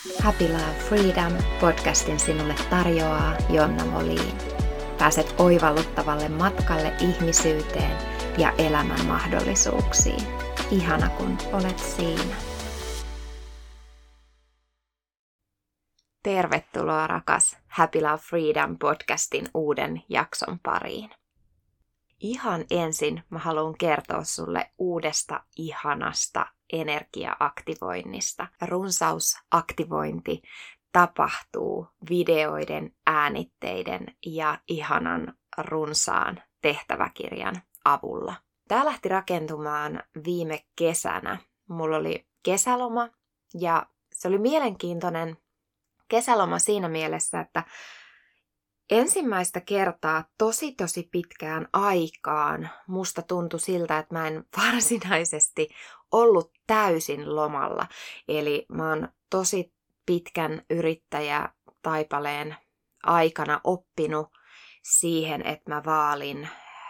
Happy Love Freedom podcastin sinulle tarjoaa Jonna Moliin. Pääset oivalluttavalle matkalle ihmisyyteen ja elämän mahdollisuuksiin. Ihana kun olet siinä. Tervetuloa rakas Happy Love Freedom podcastin uuden jakson pariin. Ihan ensin mä haluan kertoa sulle uudesta ihanasta energiaaktivoinnista. Runsausaktivointi tapahtuu videoiden, äänitteiden ja ihanan runsaan tehtäväkirjan avulla. Tämä lähti rakentumaan viime kesänä. Mulla oli kesäloma ja se oli mielenkiintoinen kesäloma siinä mielessä, että ensimmäistä kertaa tosi tosi pitkään aikaan musta tuntui siltä, että mä en varsinaisesti ollut täysin lomalla. Eli mä oon tosi pitkän yrittäjä taipaleen aikana oppinut siihen, että mä vaalin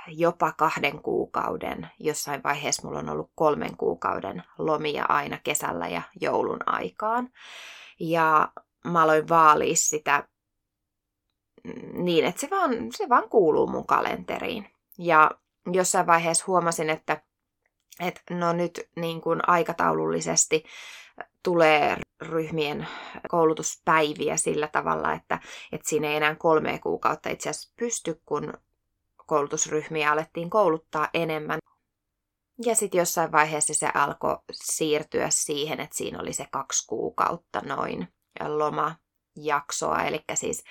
jopa kahden kuukauden, jossain vaiheessa mulla on ollut kolmen kuukauden lomia aina kesällä ja joulun aikaan. Ja mä aloin vaalia sitä niin, että se vaan, se vaan kuuluu mun kalenteriin. Ja jossain vaiheessa huomasin, että, että no nyt niin kuin aikataulullisesti tulee ryhmien koulutuspäiviä sillä tavalla, että, että siinä ei enää kolme kuukautta itse asiassa pysty, kun koulutusryhmiä alettiin kouluttaa enemmän. Ja sitten jossain vaiheessa se alkoi siirtyä siihen, että siinä oli se kaksi kuukautta noin loma jaksoa, eli siis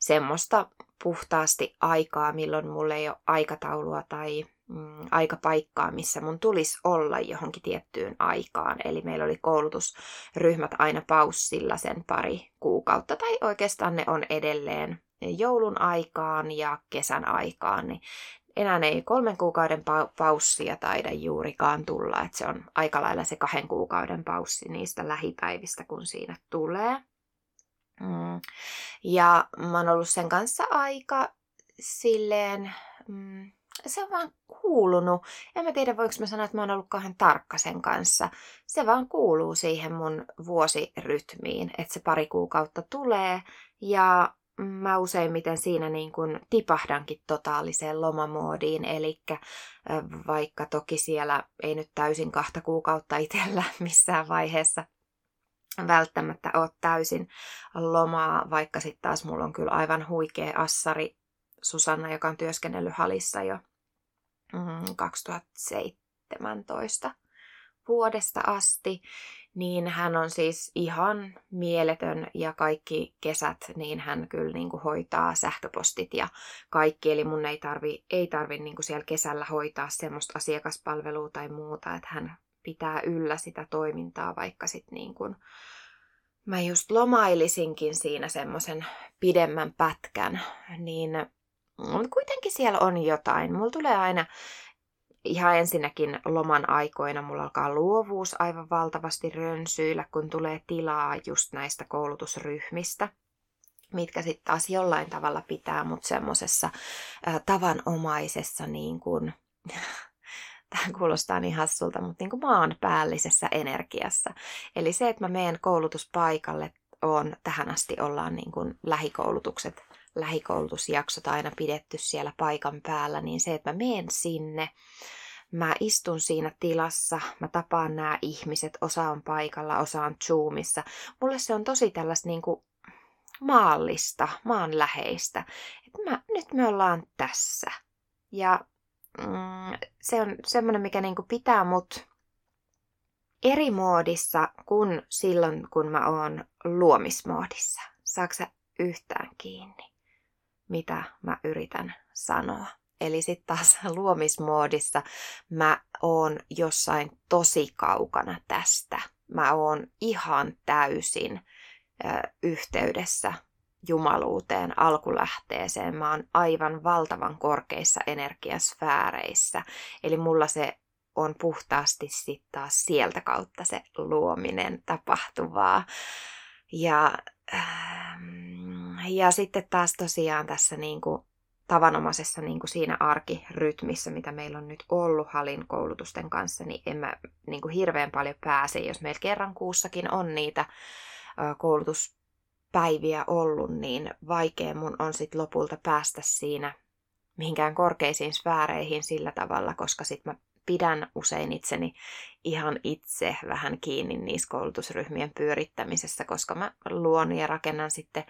semmoista puhtaasti aikaa, milloin mulla ei ole aikataulua tai mm, aikapaikkaa, missä mun tulisi olla johonkin tiettyyn aikaan. Eli meillä oli koulutusryhmät aina paussilla sen pari kuukautta, tai oikeastaan ne on edelleen joulun aikaan ja kesän aikaan, niin enää ei kolmen kuukauden paussia taida juurikaan tulla, että se on aika lailla se kahden kuukauden paussi niistä lähipäivistä, kun siinä tulee. Mm. Ja mä oon ollut sen kanssa aika silleen, mm, se on vaan kuulunut. En mä tiedä, voiko mä sanoa, että mä oon ollut kauhean tarkka sen kanssa. Se vaan kuuluu siihen mun vuosirytmiin, että se pari kuukautta tulee ja mä useimmiten siinä niin kuin tipahdankin totaaliseen lomamoodiin, eli vaikka toki siellä ei nyt täysin kahta kuukautta itsellä missään vaiheessa välttämättä ole täysin lomaa, vaikka sitten taas mulla on kyllä aivan huikea assari Susanna, joka on työskennellyt Halissa jo 2017 mm, vuodesta asti, niin hän on siis ihan mieletön ja kaikki kesät, niin hän kyllä niin kuin hoitaa sähköpostit ja kaikki, eli mun ei tarvi, ei tarvi niin kuin siellä kesällä hoitaa semmoista asiakaspalvelua tai muuta, että hän pitää yllä sitä toimintaa, vaikka sitten niin kuin mä just lomailisinkin siinä semmoisen pidemmän pätkän, niin kuitenkin siellä on jotain. Mulla tulee aina ihan ensinnäkin loman aikoina mulla alkaa luovuus aivan valtavasti rönsyillä, kun tulee tilaa just näistä koulutusryhmistä mitkä sitten taas jollain tavalla pitää mut semmoisessa tavanomaisessa niin kuin, tämä kuulostaa niin hassulta, mutta niin kuin maanpäällisessä energiassa. Eli se, että mä menen koulutuspaikalle, on tähän asti ollaan niin kuin lähikoulutukset, lähikoulutusjaksot aina pidetty siellä paikan päällä, niin se, että mä menen sinne, mä istun siinä tilassa, mä tapaan nämä ihmiset, osa on paikalla, osa on Zoomissa. Mulle se on tosi tällaista niin kuin maallista, maanläheistä. Että mä, nyt me ollaan tässä. Ja mm, se on semmoinen, mikä niinku pitää mut eri moodissa kuin silloin, kun mä oon luomismoodissa. Saatko yhtään kiinni, mitä mä yritän sanoa? Eli sitten taas luomismoodissa mä oon jossain tosi kaukana tästä. Mä oon ihan täysin ö, yhteydessä jumaluuteen, alkulähteeseen. Mä oon aivan valtavan korkeissa energiasfääreissä. Eli mulla se on puhtaasti sitten taas sieltä kautta se luominen tapahtuvaa. Ja, ähm, ja sitten taas tosiaan tässä niin kuin tavanomaisessa niin kuin siinä arkirytmissä, mitä meillä on nyt ollut Halin koulutusten kanssa, niin en mä niin kuin hirveän paljon pääse, jos meillä kerran kuussakin on niitä koulutuspäiviä ollut, niin vaikea mun on sitten lopulta päästä siinä mihinkään korkeisiin sfääreihin sillä tavalla, koska sitten mä pidän usein itseni ihan itse vähän kiinni niissä koulutusryhmien pyörittämisessä, koska mä luon ja rakennan sitten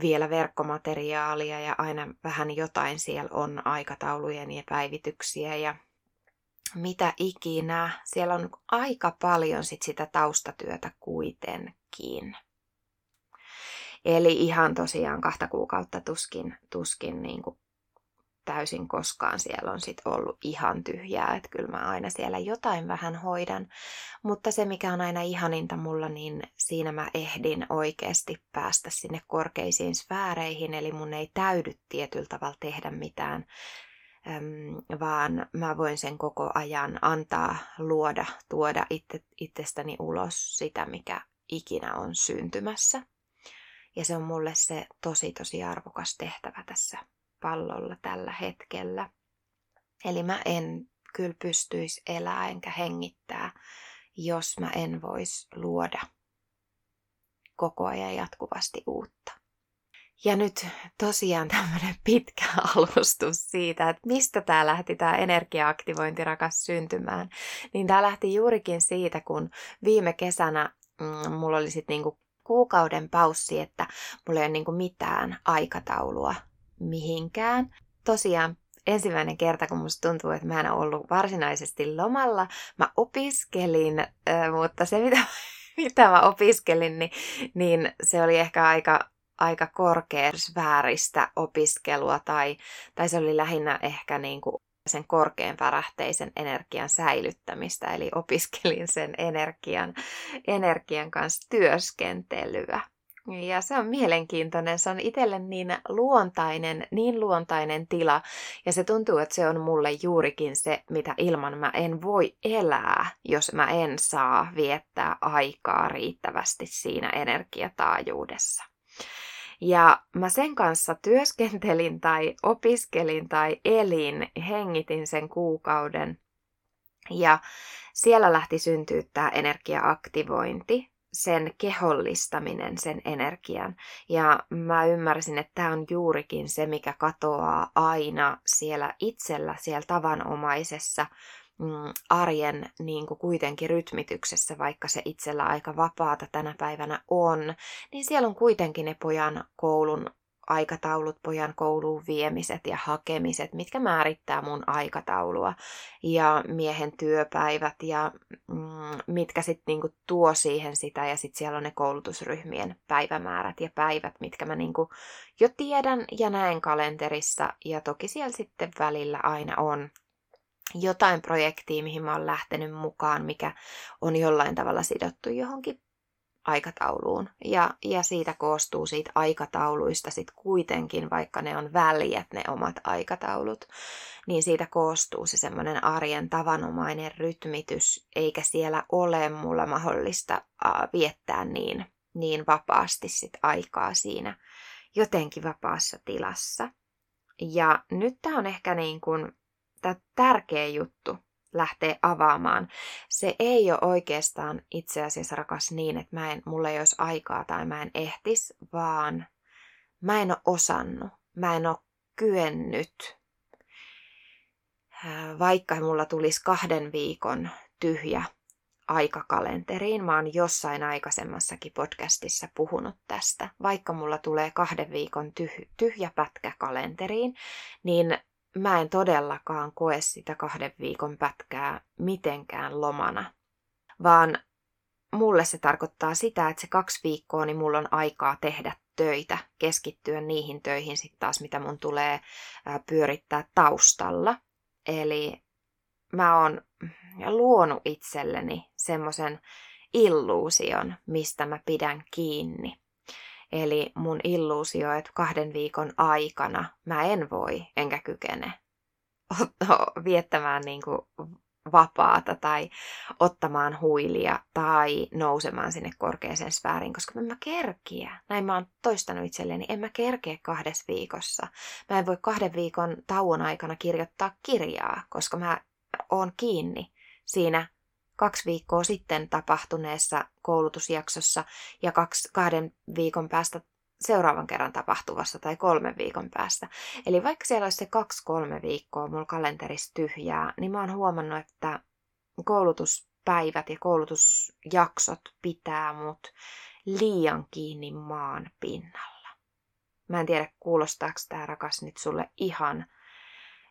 vielä verkkomateriaalia ja aina vähän jotain siellä on aikataulujen ja päivityksiä ja mitä ikinä. Siellä on aika paljon sit sitä taustatyötä kuitenkin. Eli ihan tosiaan kahta kuukautta tuskin, tuskin niin kuin täysin koskaan siellä on sit ollut ihan tyhjää, että kyllä mä aina siellä jotain vähän hoidan. Mutta se, mikä on aina ihaninta mulla, niin siinä mä ehdin oikeasti päästä sinne korkeisiin sfääreihin, eli mun ei täydy tietyllä tavalla tehdä mitään, vaan mä voin sen koko ajan antaa, luoda, tuoda itse, itsestäni ulos sitä, mikä ikinä on syntymässä. Ja se on mulle se tosi tosi arvokas tehtävä tässä pallolla tällä hetkellä. Eli mä en kyllä pystyisi elää enkä hengittää, jos mä en vois luoda koko ajan jatkuvasti uutta. Ja nyt tosiaan tämmöinen pitkä alustus siitä, että mistä tämä lähti tämä energiaaktivointi rakas syntymään. Niin tämä lähti juurikin siitä, kun viime kesänä mm, mulla oli sitten niinku kuukauden paussi, että mulla ei ole niinku mitään aikataulua mihinkään. Tosiaan ensimmäinen kerta, kun musta tuntuu, että mä en ollut varsinaisesti lomalla. Mä opiskelin, mutta se mitä, mitä mä opiskelin, niin, niin se oli ehkä aika, aika korkeasvääristä opiskelua tai, tai se oli lähinnä ehkä niin kuin sen korkean värähteisen energian säilyttämistä, eli opiskelin sen energian, energian kanssa työskentelyä. Ja se on mielenkiintoinen, se on itselle niin luontainen, niin luontainen tila. Ja se tuntuu, että se on mulle juurikin se, mitä ilman mä en voi elää, jos mä en saa viettää aikaa riittävästi siinä energiataajuudessa. Ja mä sen kanssa työskentelin tai opiskelin tai elin, hengitin sen kuukauden. Ja siellä lähti syntyä tämä energiaaktivointi, sen kehollistaminen, sen energian. Ja mä ymmärsin, että tämä on juurikin se, mikä katoaa aina siellä itsellä, siellä tavanomaisessa arjen niin kuin kuitenkin rytmityksessä, vaikka se itsellä aika vapaata tänä päivänä on, niin siellä on kuitenkin ne pojan koulun aikataulut, pojan kouluun viemiset ja hakemiset, mitkä määrittää mun aikataulua ja miehen työpäivät ja mm, mitkä sitten niinku tuo siihen sitä ja sitten siellä on ne koulutusryhmien päivämäärät ja päivät, mitkä mä niinku jo tiedän ja näen kalenterissa ja toki siellä sitten välillä aina on jotain projektia, mihin mä oon lähtenyt mukaan, mikä on jollain tavalla sidottu johonkin aikatauluun. Ja, ja siitä koostuu siitä aikatauluista sitten kuitenkin, vaikka ne on väljät ne omat aikataulut, niin siitä koostuu se semmoinen arjen tavanomainen rytmitys, eikä siellä ole mulla mahdollista uh, viettää niin, niin vapaasti sit aikaa siinä jotenkin vapaassa tilassa. Ja nyt tämä on ehkä niin kuin tärkeä juttu, lähteä avaamaan. Se ei ole oikeastaan itse asiassa rakas niin, että mä en, mulla ei olisi aikaa tai mä en ehtis, vaan mä en ole osannut, mä en ole kyennyt. Vaikka mulla tulisi kahden viikon tyhjä aikakalenteriin, mä oon jossain aikaisemmassakin podcastissa puhunut tästä. Vaikka mulla tulee kahden viikon tyh- tyhjä pätkä kalenteriin, niin mä en todellakaan koe sitä kahden viikon pätkää mitenkään lomana, vaan mulle se tarkoittaa sitä, että se kaksi viikkoa, niin mulla on aikaa tehdä töitä, keskittyä niihin töihin sitten taas, mitä mun tulee pyörittää taustalla. Eli mä oon luonut itselleni semmoisen illuusion, mistä mä pidän kiinni. Eli mun illuusio, että kahden viikon aikana mä en voi enkä kykene viettämään niin kuin vapaata tai ottamaan huilia tai nousemaan sinne korkeaseen sfääriin, koska mä kerkiä. Näin mä oon toistanut itselleni, en mä kerkeä kahdessa viikossa. Mä en voi kahden viikon tauon aikana kirjoittaa kirjaa, koska mä oon kiinni siinä kaksi viikkoa sitten tapahtuneessa koulutusjaksossa ja kaksi, kahden viikon päästä seuraavan kerran tapahtuvassa tai kolmen viikon päästä. Eli vaikka siellä olisi se kaksi-kolme viikkoa mulla kalenterissa tyhjää, niin mä oon huomannut, että koulutuspäivät ja koulutusjaksot pitää mut liian kiinni maan pinnalla. Mä en tiedä, kuulostaako tämä rakas nyt sulle ihan,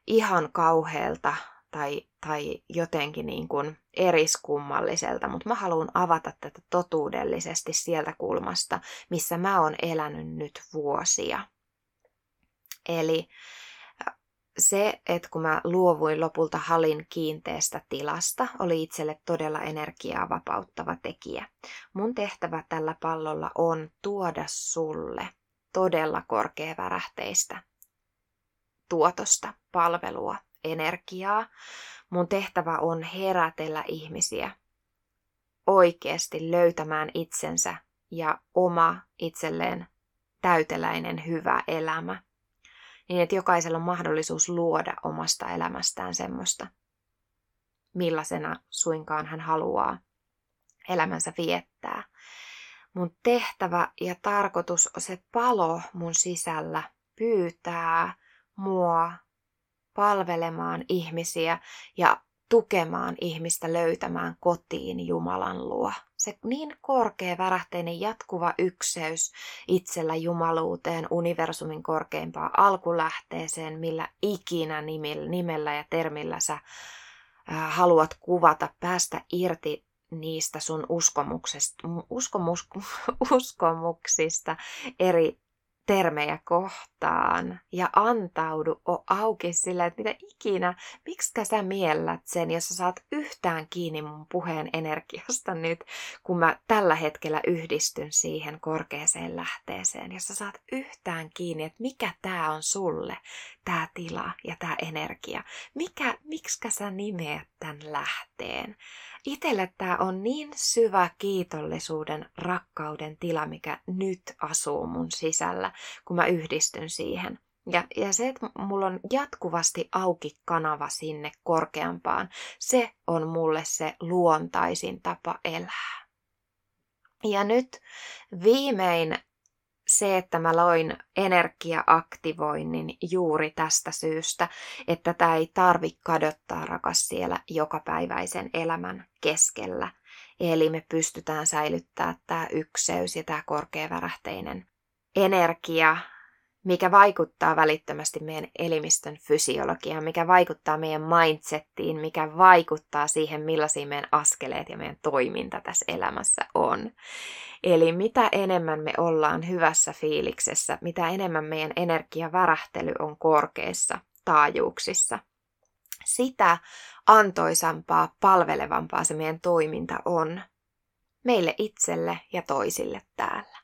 ihan kauhealta tai, tai jotenkin niin kuin eriskummalliselta, mutta mä haluan avata tätä totuudellisesti sieltä kulmasta, missä mä oon elänyt nyt vuosia. Eli se, että kun mä luovuin lopulta halin kiinteästä tilasta, oli itselle todella energiaa vapauttava tekijä. Mun tehtävä tällä pallolla on tuoda sulle todella korkeavärähteistä tuotosta, palvelua, energiaa. Mun tehtävä on herätellä ihmisiä oikeasti löytämään itsensä ja oma itselleen täyteläinen hyvä elämä. Niin, että jokaisella on mahdollisuus luoda omasta elämästään semmoista, millaisena suinkaan hän haluaa elämänsä viettää. Mun tehtävä ja tarkoitus, se palo mun sisällä pyytää mua palvelemaan ihmisiä ja tukemaan ihmistä löytämään kotiin Jumalan luo. Se niin korkea värähteinen jatkuva ykseys itsellä jumaluuteen, universumin korkeimpaan alkulähteeseen, millä ikinä nimellä ja termillä sä haluat kuvata, päästä irti niistä sun uskomuksista, uskomus, uskomuksista eri termejä kohtaan ja antaudu o auki sillä, että mitä ikinä, miksi sä miellät sen, jos sä saat yhtään kiinni mun puheen energiasta nyt, kun mä tällä hetkellä yhdistyn siihen korkeaseen lähteeseen, jos sä saat yhtään kiinni, että mikä tää on sulle, tää tila ja tää energia, mikä, miksi sä nimeät tämän lähteen, Itelle tämä on niin syvä kiitollisuuden, rakkauden tila, mikä nyt asuu mun sisällä, kun mä yhdistyn siihen. Ja, ja se, että mulla on jatkuvasti auki kanava sinne korkeampaan, se on mulle se luontaisin tapa elää. Ja nyt viimein se, että mä loin energiaaktivoinnin juuri tästä syystä, että tämä ei tarvi kadottaa rakas siellä jokapäiväisen elämän keskellä. Eli me pystytään säilyttämään tämä ykseys ja tämä korkeavärähteinen energia mikä vaikuttaa välittömästi meidän elimistön fysiologiaan, mikä vaikuttaa meidän mindsettiin, mikä vaikuttaa siihen, millaisia meidän askeleet ja meidän toiminta tässä elämässä on. Eli mitä enemmän me ollaan hyvässä fiiliksessä, mitä enemmän meidän energiavärähtely on korkeissa taajuuksissa, sitä antoisampaa, palvelevampaa se meidän toiminta on meille itselle ja toisille täällä.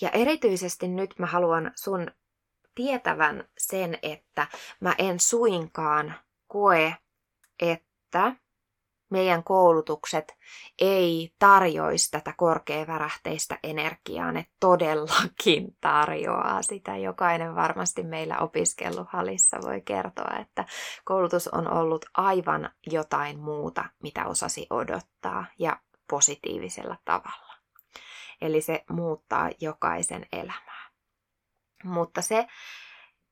Ja erityisesti nyt mä haluan sun tietävän sen, että mä en suinkaan koe, että meidän koulutukset ei tarjoisi tätä korkeavärähteistä energiaa. Ne todellakin tarjoaa sitä. Jokainen varmasti meillä opiskelluhalissa voi kertoa, että koulutus on ollut aivan jotain muuta, mitä osasi odottaa ja positiivisella tavalla. Eli se muuttaa jokaisen elämää. Mutta se,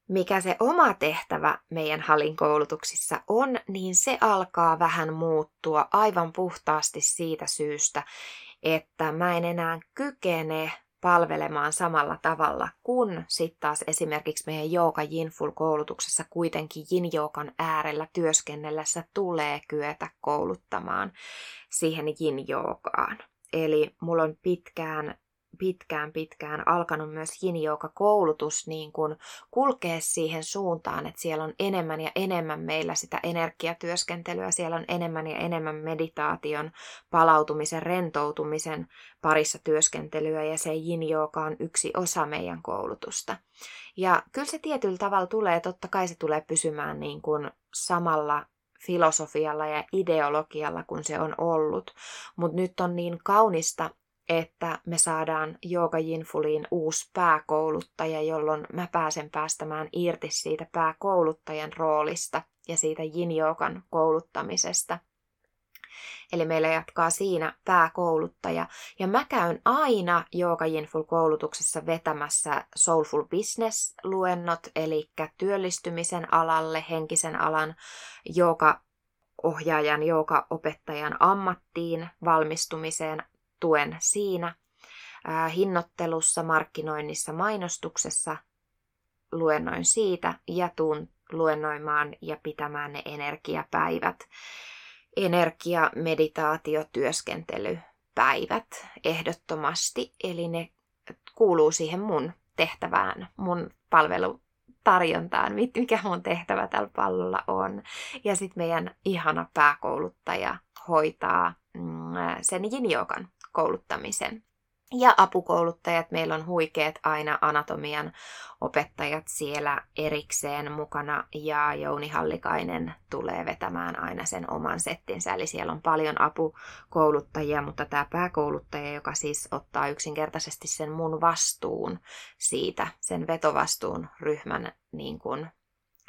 mikä se oma tehtävä meidän halin koulutuksissa on, niin se alkaa vähän muuttua aivan puhtaasti siitä syystä, että mä en enää kykene palvelemaan samalla tavalla, kun sitten taas esimerkiksi meidän Jooga Jinful koulutuksessa kuitenkin Yin Joogan äärellä työskennellessä tulee kyetä kouluttamaan siihen Yin Joogaan. Eli mulla on pitkään pitkään pitkään alkanut myös yin koulutus niin kuin kulkea siihen suuntaan, että siellä on enemmän ja enemmän meillä sitä energiatyöskentelyä, siellä on enemmän ja enemmän meditaation, palautumisen, rentoutumisen parissa työskentelyä ja se yin on yksi osa meidän koulutusta. Ja kyllä se tietyllä tavalla tulee, totta kai se tulee pysymään niin kuin samalla filosofialla ja ideologialla, kun se on ollut. Mutta nyt on niin kaunista, että me saadaan Jooga Jinfuliin uusi pääkouluttaja, jolloin mä pääsen päästämään irti siitä pääkouluttajan roolista ja siitä Yin kouluttamisesta. Eli meillä jatkaa siinä pääkouluttaja. Ja mä käyn aina Jooga koulutuksessa vetämässä Soulful Business-luennot, eli työllistymisen alalle, henkisen alan joka ohjaajan, joka opettajan ammattiin valmistumiseen tuen siinä. hinnoittelussa, markkinoinnissa, mainostuksessa luennoin siitä ja tuun luennoimaan ja pitämään ne energiapäivät energia, meditaatio, työskentelypäivät ehdottomasti. Eli ne kuuluu siihen mun tehtävään, mun palvelutarjontaan, mikä mun tehtävä tällä pallolla on. Ja sitten meidän ihana pääkouluttaja hoitaa mm, sen yin kouluttamisen ja apukouluttajat, meillä on huikeet aina anatomian opettajat siellä erikseen mukana ja Jouni Hallikainen tulee vetämään aina sen oman settinsä. Eli siellä on paljon apukouluttajia, mutta tämä pääkouluttaja, joka siis ottaa yksinkertaisesti sen mun vastuun siitä, sen vetovastuun ryhmän niin kuin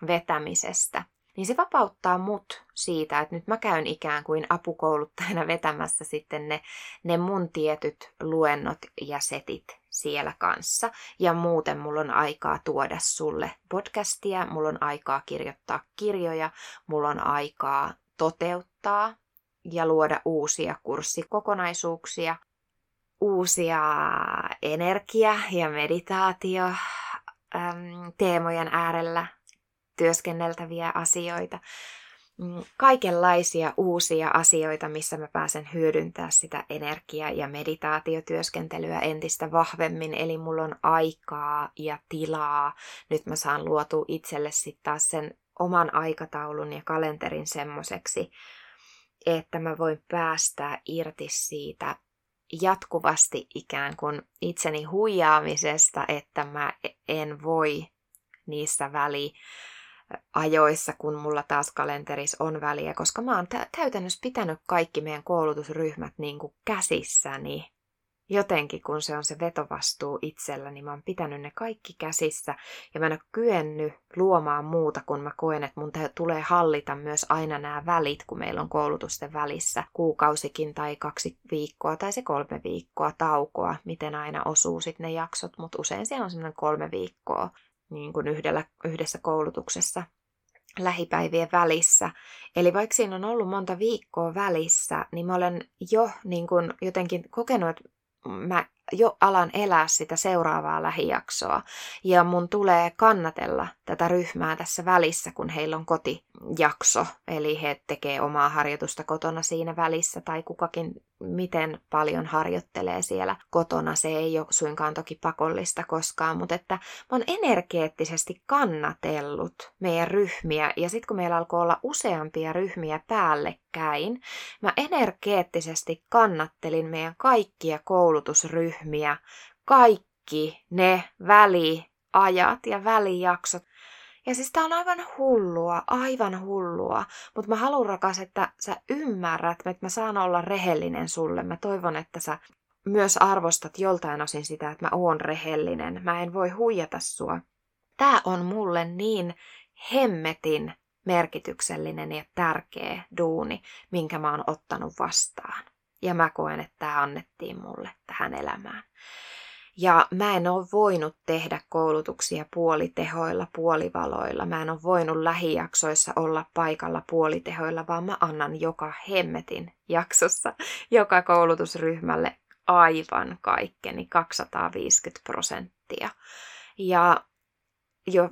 vetämisestä, niin se vapauttaa mut siitä, että nyt mä käyn ikään kuin apukouluttajana vetämässä sitten ne, ne mun tietyt luennot ja setit siellä kanssa. Ja muuten mulla on aikaa tuoda sulle podcastia, mulla on aikaa kirjoittaa kirjoja, mulla on aikaa toteuttaa ja luoda uusia kurssikokonaisuuksia, uusia energia- ja meditaatio teemojen äärellä työskenneltäviä asioita, mm, kaikenlaisia uusia asioita, missä mä pääsen hyödyntää sitä energia- ja meditaatiotyöskentelyä entistä vahvemmin. Eli mulla on aikaa ja tilaa. Nyt mä saan luotu itselle sitten taas sen oman aikataulun ja kalenterin semmoiseksi, että mä voin päästää irti siitä jatkuvasti ikään kuin itseni huijaamisesta, että mä en voi niissä väli ajoissa, kun mulla taas kalenterissa on väliä, koska mä oon käytännössä pitänyt kaikki meidän koulutusryhmät niin kuin käsissäni. Jotenkin, kun se on se vetovastuu itsellä, niin mä oon pitänyt ne kaikki käsissä. Ja mä en ole kyennyt luomaan muuta, kun mä koen, että mun tulee hallita myös aina nämä välit, kun meillä on koulutusten välissä kuukausikin tai kaksi viikkoa tai se kolme viikkoa taukoa, miten aina osuu sitten ne jaksot, mutta usein siellä on semmoinen kolme viikkoa niin kuin yhdellä, yhdessä koulutuksessa lähipäivien välissä. Eli vaikka siinä on ollut monta viikkoa välissä, niin mä olen jo niin kuin jotenkin kokenut, että mä jo alan elää sitä seuraavaa lähijaksoa. Ja mun tulee kannatella tätä ryhmää tässä välissä, kun heillä on kotijakso. Eli he tekee omaa harjoitusta kotona siinä välissä, tai kukakin miten paljon harjoittelee siellä kotona. Se ei ole suinkaan toki pakollista koskaan, mutta että mä oon energeettisesti kannatellut meidän ryhmiä. Ja sitten kun meillä alkoi olla useampia ryhmiä päällekkäin, mä energeettisesti kannattelin meidän kaikkia koulutusryhmiä, kaikki ne väliajat ja välijaksot ja siis tää on aivan hullua, aivan hullua. Mutta mä haluan rakas, että sä ymmärrät, että mä saan olla rehellinen sulle. Mä toivon, että sä myös arvostat joltain osin sitä, että mä oon rehellinen. Mä en voi huijata sua. Tää on mulle niin hemmetin merkityksellinen ja tärkeä duuni, minkä mä oon ottanut vastaan. Ja mä koen, että tämä annettiin mulle tähän elämään. Ja mä en ole voinut tehdä koulutuksia puolitehoilla, puolivaloilla. Mä en ole voinut lähijaksoissa olla paikalla puolitehoilla, vaan mä annan joka hemmetin jaksossa, joka koulutusryhmälle aivan kaikkeni 250 prosenttia. Ja jo,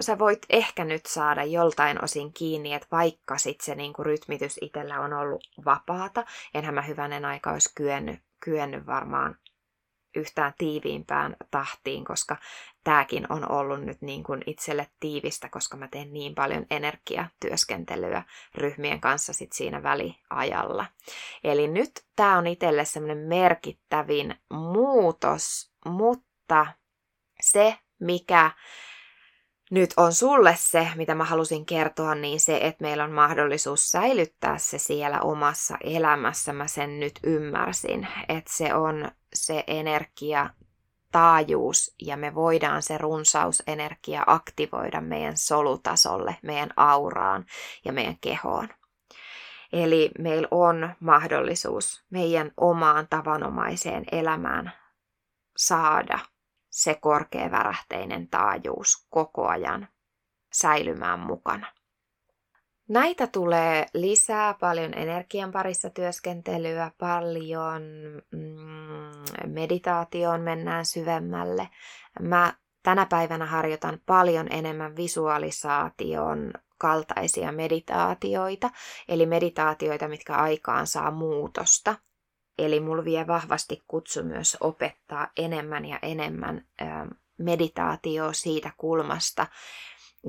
sä voit ehkä nyt saada joltain osin kiinni, että vaikka sit se niinku rytmitys itsellä on ollut vapaata, enhän mä hyvänen aika olisi kyennyt, kyennyt varmaan yhtään tiiviimpään tahtiin, koska tämäkin on ollut nyt niin kuin itselle tiivistä, koska mä teen niin paljon energiatyöskentelyä ryhmien kanssa sit siinä väliajalla. Eli nyt tämä on itselle semmoinen merkittävin muutos, mutta se, mikä nyt on sulle se, mitä mä halusin kertoa, niin se, että meillä on mahdollisuus säilyttää se siellä omassa elämässä. Mä sen nyt ymmärsin, että se on se energia, taajuus ja me voidaan se runsausenergia aktivoida meidän solutasolle, meidän auraan ja meidän kehoon. Eli meillä on mahdollisuus meidän omaan tavanomaiseen elämään saada se korkeavärähteinen taajuus koko ajan säilymään mukana. Näitä tulee lisää, paljon energian parissa työskentelyä, paljon mm, meditaatioon mennään syvemmälle. Mä tänä päivänä harjoitan paljon enemmän visualisaation kaltaisia meditaatioita, eli meditaatioita, mitkä aikaan saa muutosta. Eli mulla vie vahvasti kutsu myös opettaa enemmän ja enemmän meditaatio siitä kulmasta,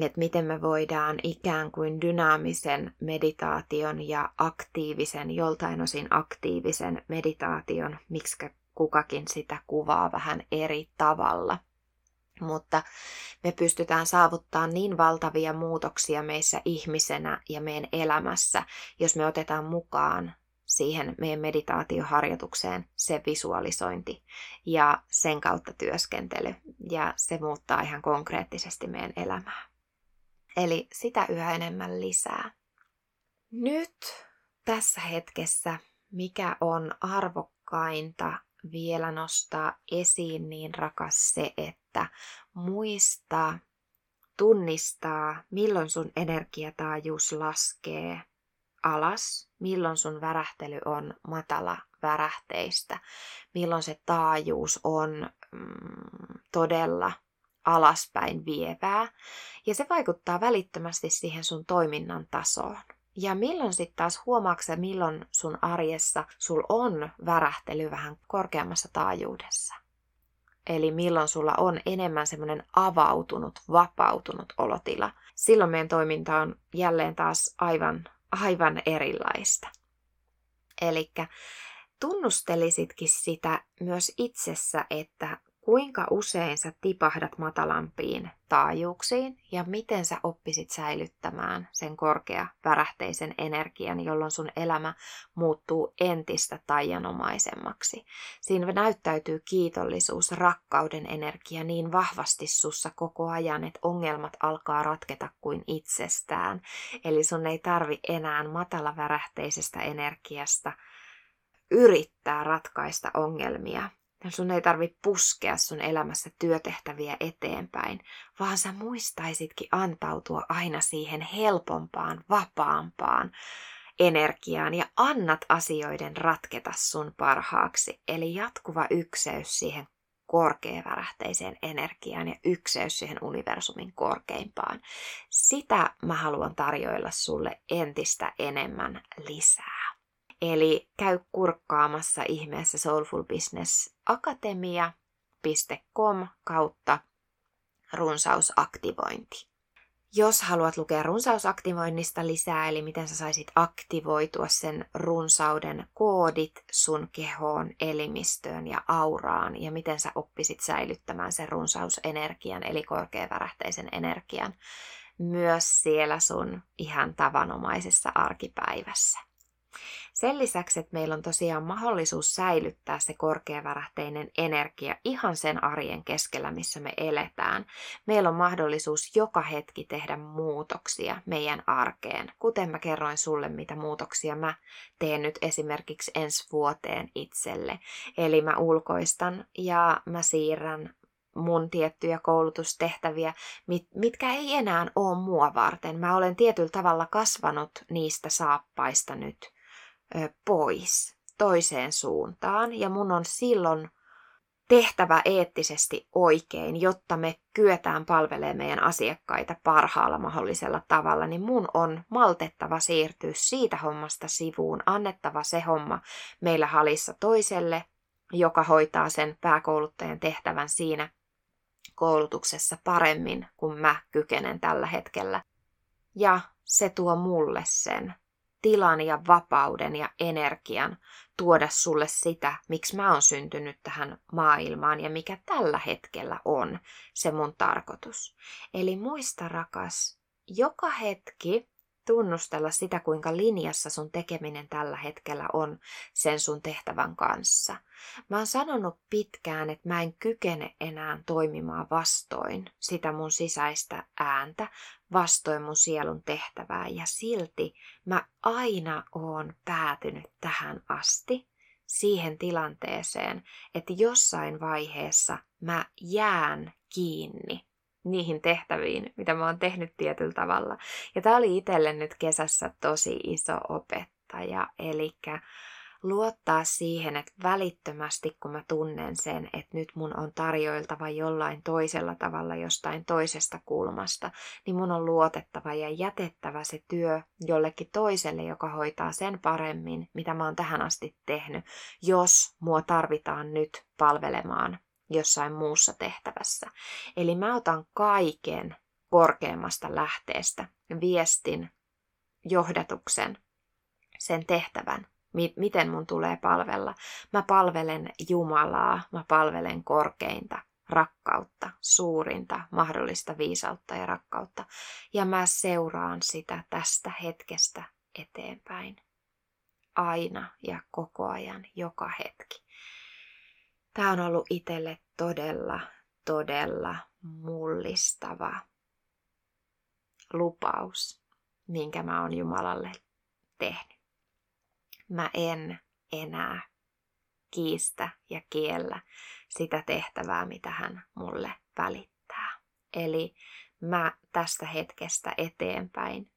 että miten me voidaan ikään kuin dynaamisen meditaation ja aktiivisen, joltain osin aktiivisen meditaation, miksi kukakin sitä kuvaa vähän eri tavalla. Mutta me pystytään saavuttamaan niin valtavia muutoksia meissä ihmisenä ja meidän elämässä, jos me otetaan mukaan siihen meidän meditaatioharjoitukseen se visualisointi ja sen kautta työskentely. Ja se muuttaa ihan konkreettisesti meidän elämää. Eli sitä yhä enemmän lisää. Nyt tässä hetkessä, mikä on arvokkainta vielä nostaa esiin, niin rakas se, että muista tunnistaa, milloin sun energiataajuus laskee alas, milloin sun värähtely on matala värähteistä, milloin se taajuus on mm, todella alaspäin vievää. Ja se vaikuttaa välittömästi siihen sun toiminnan tasoon. Ja milloin sitten taas huomaakse, milloin sun arjessa sul on värähtely vähän korkeammassa taajuudessa. Eli milloin sulla on enemmän semmoinen avautunut, vapautunut olotila. Silloin meidän toiminta on jälleen taas aivan, aivan erilaista. Eli tunnustelisitkin sitä myös itsessä, että kuinka usein sä tipahdat matalampiin taajuuksiin ja miten sä oppisit säilyttämään sen korkea värähteisen energian, jolloin sun elämä muuttuu entistä taianomaisemmaksi. Siinä näyttäytyy kiitollisuus, rakkauden energia niin vahvasti sussa koko ajan, että ongelmat alkaa ratketa kuin itsestään. Eli sun ei tarvi enää matalavärähteisestä energiasta yrittää ratkaista ongelmia, Sun ei tarvi puskea sun elämässä työtehtäviä eteenpäin, vaan sä muistaisitkin antautua aina siihen helpompaan, vapaampaan energiaan ja annat asioiden ratketa sun parhaaksi. Eli jatkuva ykseys siihen korkeavärähteiseen energiaan ja ykseys siihen universumin korkeimpaan. Sitä mä haluan tarjoilla sulle entistä enemmän lisää. Eli käy kurkkaamassa ihmeessä soulfulbusinessakatemia.com kautta runsausaktivointi. Jos haluat lukea runsausaktivoinnista lisää, eli miten sä saisit aktivoitua sen runsauden koodit sun kehoon, elimistöön ja auraan, ja miten sä oppisit säilyttämään sen runsausenergian, eli korkeavärähteisen energian, myös siellä sun ihan tavanomaisessa arkipäivässä. Sen lisäksi, että meillä on tosiaan mahdollisuus säilyttää se korkeavärähteinen energia ihan sen arjen keskellä, missä me eletään. Meillä on mahdollisuus joka hetki tehdä muutoksia meidän arkeen. Kuten mä kerroin sulle, mitä muutoksia mä teen nyt esimerkiksi ensi vuoteen itselle. Eli mä ulkoistan ja mä siirrän mun tiettyjä koulutustehtäviä, mit, mitkä ei enää ole mua varten. Mä olen tietyllä tavalla kasvanut niistä saappaista nyt pois toiseen suuntaan ja mun on silloin tehtävä eettisesti oikein, jotta me kyetään palvelemaan meidän asiakkaita parhaalla mahdollisella tavalla, niin mun on maltettava siirtyä siitä hommasta sivuun, annettava se homma meillä halissa toiselle, joka hoitaa sen pääkouluttajan tehtävän siinä koulutuksessa paremmin kuin mä kykenen tällä hetkellä. Ja se tuo mulle sen tilan ja vapauden ja energian tuoda sulle sitä, miksi mä oon syntynyt tähän maailmaan ja mikä tällä hetkellä on se mun tarkoitus. Eli muista rakas, joka hetki tunnustella sitä, kuinka linjassa sun tekeminen tällä hetkellä on sen sun tehtävän kanssa. Mä oon sanonut pitkään, että mä en kykene enää toimimaan vastoin sitä mun sisäistä ääntä, vastoin mun sielun tehtävää ja silti mä aina oon päätynyt tähän asti siihen tilanteeseen, että jossain vaiheessa mä jään kiinni niihin tehtäviin, mitä mä oon tehnyt tietyllä tavalla. Ja tämä oli itselle nyt kesässä tosi iso opettaja, eli luottaa siihen, että välittömästi kun mä tunnen sen, että nyt mun on tarjoiltava jollain toisella tavalla jostain toisesta kulmasta, niin mun on luotettava ja jätettävä se työ jollekin toiselle, joka hoitaa sen paremmin, mitä mä oon tähän asti tehnyt, jos mua tarvitaan nyt palvelemaan jossain muussa tehtävässä. Eli mä otan kaiken korkeammasta lähteestä, viestin, johdatuksen, sen tehtävän, miten mun tulee palvella. Mä palvelen Jumalaa, mä palvelen korkeinta, rakkautta, suurinta, mahdollista viisautta ja rakkautta. Ja mä seuraan sitä tästä hetkestä eteenpäin. Aina ja koko ajan, joka hetki. Tämä on ollut itselle todella, todella mullistava lupaus, minkä mä oon Jumalalle tehnyt. Mä en enää kiistä ja kiellä sitä tehtävää, mitä hän mulle välittää. Eli mä tästä hetkestä eteenpäin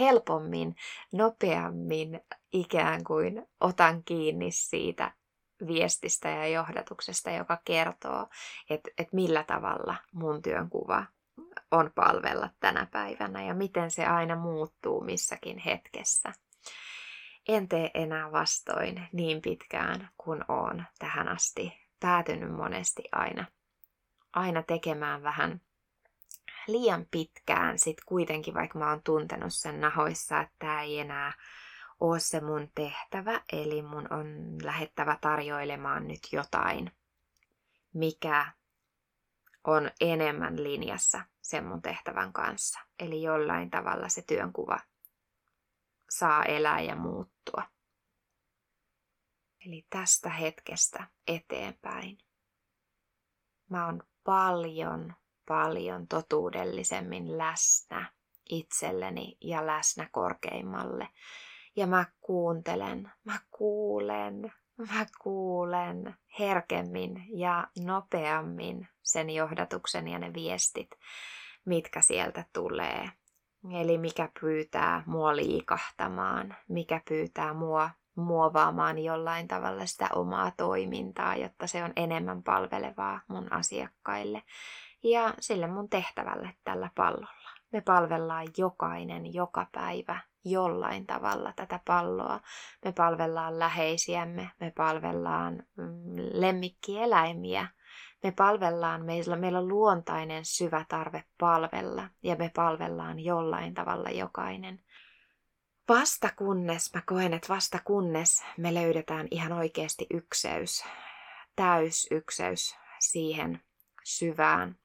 helpommin, nopeammin ikään kuin otan kiinni siitä viestistä ja johdatuksesta, joka kertoo, että, että millä tavalla mun työnkuva on palvella tänä päivänä ja miten se aina muuttuu missäkin hetkessä. En tee enää vastoin niin pitkään kuin on tähän asti päätynyt monesti aina, aina tekemään vähän liian pitkään sit kuitenkin, vaikka mä oon tuntenut sen nahoissa, että tämä ei enää ole se mun tehtävä, eli mun on lähettävä tarjoilemaan nyt jotain, mikä on enemmän linjassa sen mun tehtävän kanssa. Eli jollain tavalla se työnkuva saa elää ja muuttua. Eli tästä hetkestä eteenpäin mä oon paljon, paljon totuudellisemmin läsnä itselleni ja läsnä korkeimmalle ja mä kuuntelen, mä kuulen, mä kuulen herkemmin ja nopeammin sen johdatuksen ja ne viestit, mitkä sieltä tulee. Eli mikä pyytää mua liikahtamaan, mikä pyytää mua muovaamaan jollain tavalla sitä omaa toimintaa, jotta se on enemmän palvelevaa mun asiakkaille ja sille mun tehtävälle tällä pallolla. Me palvellaan jokainen joka päivä jollain tavalla tätä palloa. Me palvellaan läheisiämme, me palvellaan mm, lemmikkieläimiä, me palvellaan, meillä, meillä on luontainen syvä tarve palvella ja me palvellaan jollain tavalla jokainen. Vasta kunnes, mä koen, että vasta kunnes me löydetään ihan oikeasti ykseys, täysykseys siihen syvään,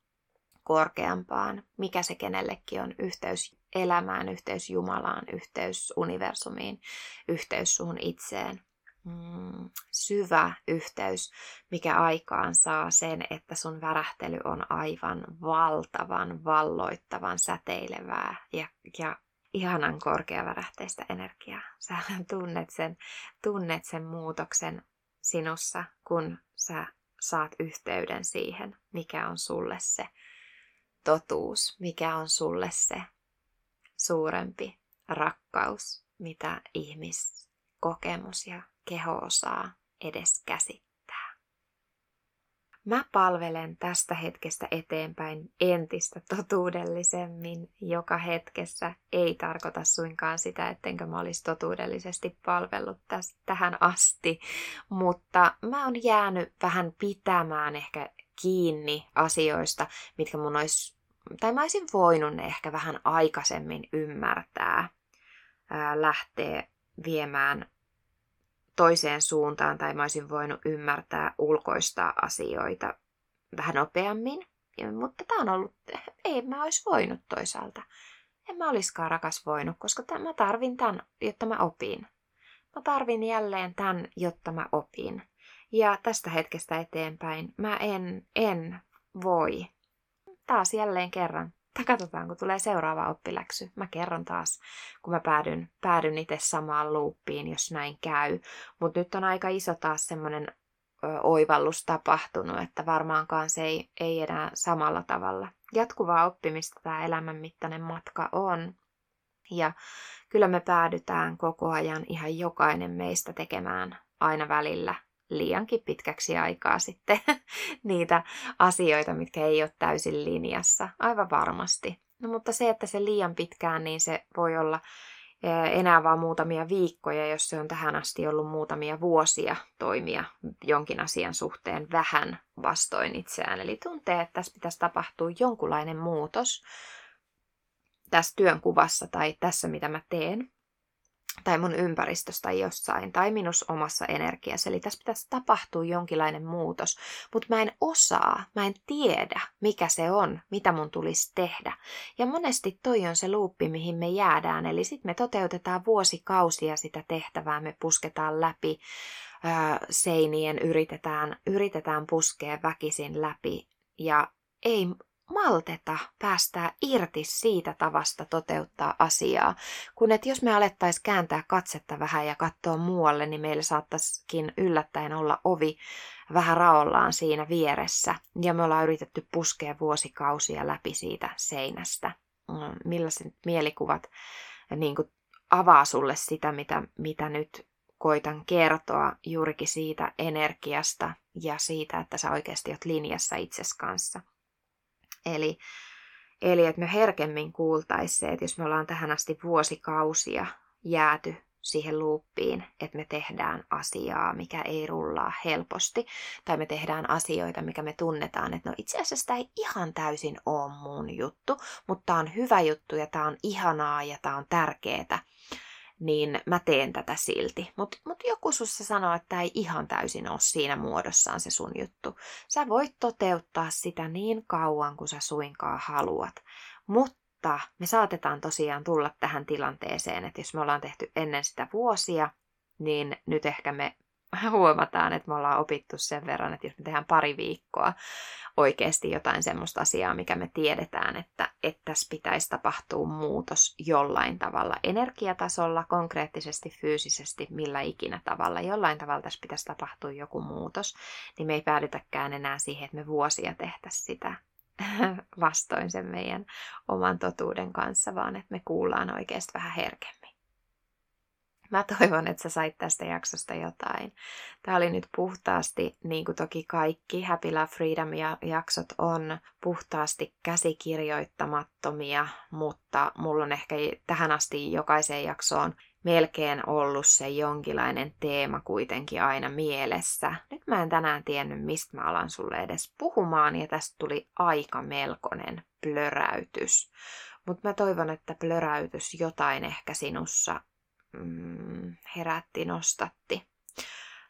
korkeampaan, mikä se kenellekin on yhteys elämään, yhteys Jumalaan, yhteys universumiin, yhteys suhun itseen. Mm, syvä yhteys, mikä aikaan saa sen, että sun värähtely on aivan valtavan, valloittavan, säteilevää ja, ja ihanan korkeavärähteistä energiaa. Sä tunnet sen, tunnet sen muutoksen sinussa, kun sä saat yhteyden siihen, mikä on sulle se totuus, mikä on sulle se suurempi rakkaus, mitä ihmiskokemus ja keho osaa edes käsittää. Mä palvelen tästä hetkestä eteenpäin entistä totuudellisemmin joka hetkessä. Ei tarkoita suinkaan sitä, ettenkö mä olisi totuudellisesti palvellut tästä, tähän asti, mutta mä oon jäänyt vähän pitämään ehkä kiinni asioista, mitkä mun olisi tai mä olisin voinut ne ehkä vähän aikaisemmin ymmärtää, ää, lähteä viemään toiseen suuntaan, tai mä olisin voinut ymmärtää ulkoistaa asioita vähän nopeammin. Ja, mutta tämä on ollut, ei mä olisi voinut toisaalta en mä olisikaan rakas voinut, koska tämän, mä tarvin tämän, jotta mä opin. Mä tarvin jälleen tämän, jotta mä opin. Ja tästä hetkestä eteenpäin mä en, en voi. Taas jälleen kerran. Katsotaan, kun tulee seuraava oppiläksy. Mä kerron taas, kun mä päädyn, päädyn itse samaan luuppiin, jos näin käy. Mutta nyt on aika iso taas semmoinen oivallus tapahtunut, että varmaankaan se ei, ei enää samalla tavalla. Jatkuvaa oppimista tämä elämänmittainen matka on. Ja kyllä me päädytään koko ajan ihan jokainen meistä tekemään aina välillä liiankin pitkäksi aikaa sitten niitä asioita, mitkä ei ole täysin linjassa. Aivan varmasti. No, mutta se, että se liian pitkään, niin se voi olla enää vain muutamia viikkoja, jos se on tähän asti ollut muutamia vuosia toimia jonkin asian suhteen vähän vastoin itseään. Eli tuntee, että tässä pitäisi tapahtua jonkunlainen muutos tässä työnkuvassa tai tässä, mitä mä teen tai mun ympäristöstä jossain, tai minus omassa energiassa. Eli tässä pitäisi tapahtua jonkinlainen muutos, mutta mä en osaa, mä en tiedä, mikä se on, mitä mun tulisi tehdä. Ja monesti toi on se luuppi, mihin me jäädään, eli sitten me toteutetaan vuosikausia sitä tehtävää, me pusketaan läpi ää, seinien, yritetään, yritetään puskea väkisin läpi, ja ei malteta päästää irti siitä tavasta toteuttaa asiaa. Kun että jos me alettaisiin kääntää katsetta vähän ja katsoa muualle, niin meillä saattaisikin yllättäen olla ovi vähän raollaan siinä vieressä. Ja me ollaan yritetty puskea vuosikausia läpi siitä seinästä. Mm, millaiset mielikuvat niin kuin avaa sulle sitä, mitä, mitä nyt koitan kertoa juurikin siitä energiasta ja siitä, että sä oikeasti oot linjassa itses kanssa. Eli, eli että me herkemmin kuultaisiin se, että jos me ollaan tähän asti vuosikausia jääty siihen luuppiin, että me tehdään asiaa, mikä ei rullaa helposti, tai me tehdään asioita, mikä me tunnetaan, että no itse asiassa tämä ei ihan täysin ole mun juttu, mutta tämä on hyvä juttu ja tämä on ihanaa ja tämä on tärkeää niin mä teen tätä silti. Mutta mut joku sussa sanoo, että ei ihan täysin ole siinä muodossaan se sun juttu. Sä voit toteuttaa sitä niin kauan kuin sä suinkaan haluat. Mutta me saatetaan tosiaan tulla tähän tilanteeseen, että jos me ollaan tehty ennen sitä vuosia, niin nyt ehkä me huomataan, että me ollaan opittu sen verran, että jos me tehdään pari viikkoa oikeasti jotain semmoista asiaa, mikä me tiedetään, että, että tässä pitäisi tapahtua muutos jollain tavalla, energiatasolla, konkreettisesti, fyysisesti, millä ikinä tavalla, jollain tavalla tässä pitäisi tapahtua joku muutos, niin me ei päädytäkään enää siihen, että me vuosia tehtäisiin sitä vastoin sen meidän oman totuuden kanssa, vaan että me kuullaan oikeasti vähän herkemmin. Mä toivon, että sä sait tästä jaksosta jotain. Tämä oli nyt puhtaasti, niin kuin toki kaikki Happy Love Freedom ja jaksot on puhtaasti käsikirjoittamattomia, mutta mulla on ehkä tähän asti jokaiseen jaksoon melkein ollut se jonkinlainen teema kuitenkin aina mielessä. Nyt mä en tänään tiennyt, mistä mä alan sulle edes puhumaan, ja tästä tuli aika melkoinen plöräytys. Mutta mä toivon, että plöräytys jotain ehkä sinussa mm, herätti, nostatti.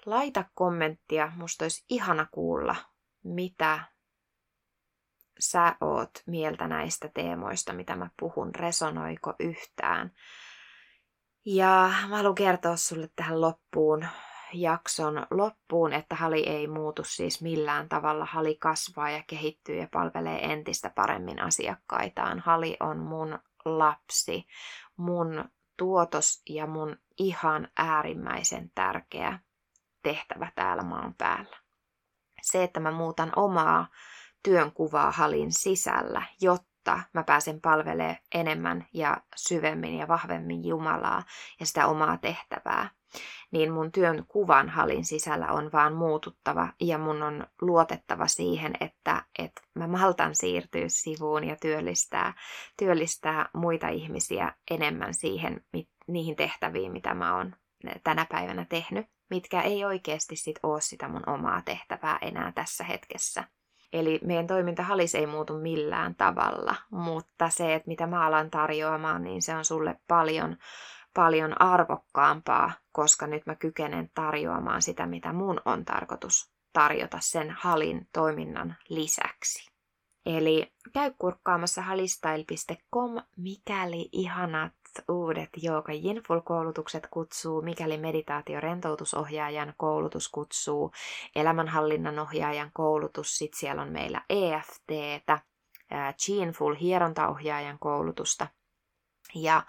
Laita kommenttia, musta olisi ihana kuulla, mitä sä oot mieltä näistä teemoista, mitä mä puhun, resonoiko yhtään. Ja mä haluan kertoa sulle tähän loppuun, jakson loppuun, että hali ei muutu siis millään tavalla. Hali kasvaa ja kehittyy ja palvelee entistä paremmin asiakkaitaan. Hali on mun lapsi, mun tuotos ja mun ihan äärimmäisen tärkeä tehtävä täällä maan päällä. Se, että mä muutan omaa työnkuvaa halin sisällä, jotta mä pääsen palvelemaan enemmän ja syvemmin ja vahvemmin Jumalaa ja sitä omaa tehtävää, niin mun työn kuvan halin sisällä on vaan muututtava ja mun on luotettava siihen, että, että mä maltan siirtyä sivuun ja työllistää, työllistää muita ihmisiä enemmän siihen, niihin tehtäviin, mitä mä oon tänä päivänä tehnyt, mitkä ei oikeasti sit ole sitä mun omaa tehtävää enää tässä hetkessä. Eli meidän toiminta halis ei muutu millään tavalla, mutta se, että mitä mä alan tarjoamaan, niin se on sulle paljon paljon arvokkaampaa, koska nyt mä kykenen tarjoamaan sitä, mitä mun on tarkoitus tarjota sen halin toiminnan lisäksi. Eli käy kurkkaamassa halistail.com, mikäli ihanat uudet Jooga Jinful-koulutukset kutsuu, mikäli meditaatio-rentoutusohjaajan koulutus kutsuu, elämänhallinnan ohjaajan koulutus, sitten siellä on meillä EFTtä, Chinful hierontaohjaajan koulutusta. Ja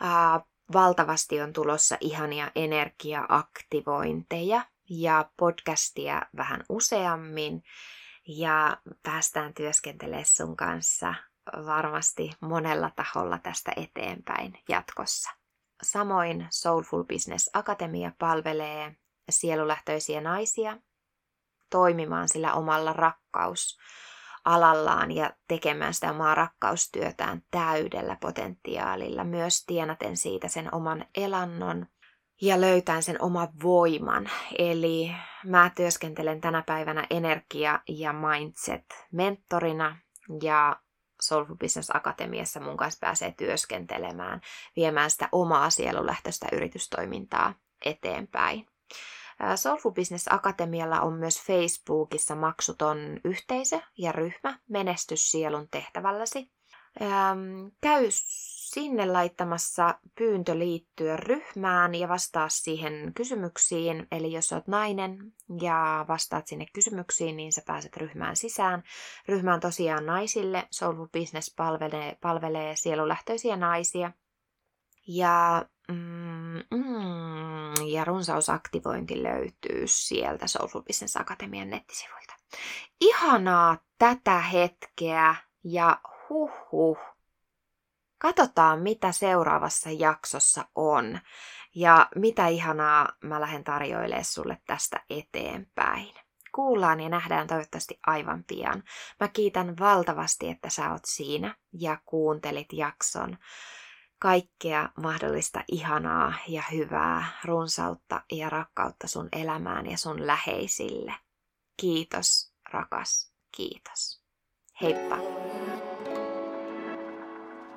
ää, valtavasti on tulossa ihania energiaaktivointeja ja podcastia vähän useammin ja päästään työskentelemään sun kanssa varmasti monella taholla tästä eteenpäin jatkossa. Samoin Soulful Business Akatemia palvelee sielulähtöisiä naisia toimimaan sillä omalla rakkaus alallaan ja tekemään sitä omaa rakkaustyötään täydellä potentiaalilla, myös tienaten siitä sen oman elannon ja löytäen sen oman voiman. Eli mä työskentelen tänä päivänä energia- ja mindset-mentorina ja Soulful Business Akatemiassa mun kanssa pääsee työskentelemään, viemään sitä omaa sielulähtöistä yritystoimintaa eteenpäin. Soulful Business Akatemialla on myös Facebookissa maksuton yhteisö ja ryhmä Menestys sielun tehtävälläsi. Käy sinne laittamassa pyyntö liittyä ryhmään ja vastaa siihen kysymyksiin. Eli jos olet nainen ja vastaat sinne kysymyksiin, niin sä pääset ryhmään sisään. Ryhmä on tosiaan naisille. Soulful Business palvelee, palvelee sielulähtöisiä naisia. Ja, mm, mm, ja runsausaktivointi löytyy sieltä Soulful Business Akatemian nettisivuilta. Ihanaa tätä hetkeä ja huh huh Katsotaan, mitä seuraavassa jaksossa on ja mitä ihanaa mä lähden tarjoilemaan sulle tästä eteenpäin. Kuullaan ja nähdään toivottavasti aivan pian. Mä kiitän valtavasti, että sä oot siinä ja kuuntelit jakson. Kaikkea mahdollista ihanaa ja hyvää, runsautta ja rakkautta sun elämään ja sun läheisille. Kiitos, rakas. Kiitos. Heippa!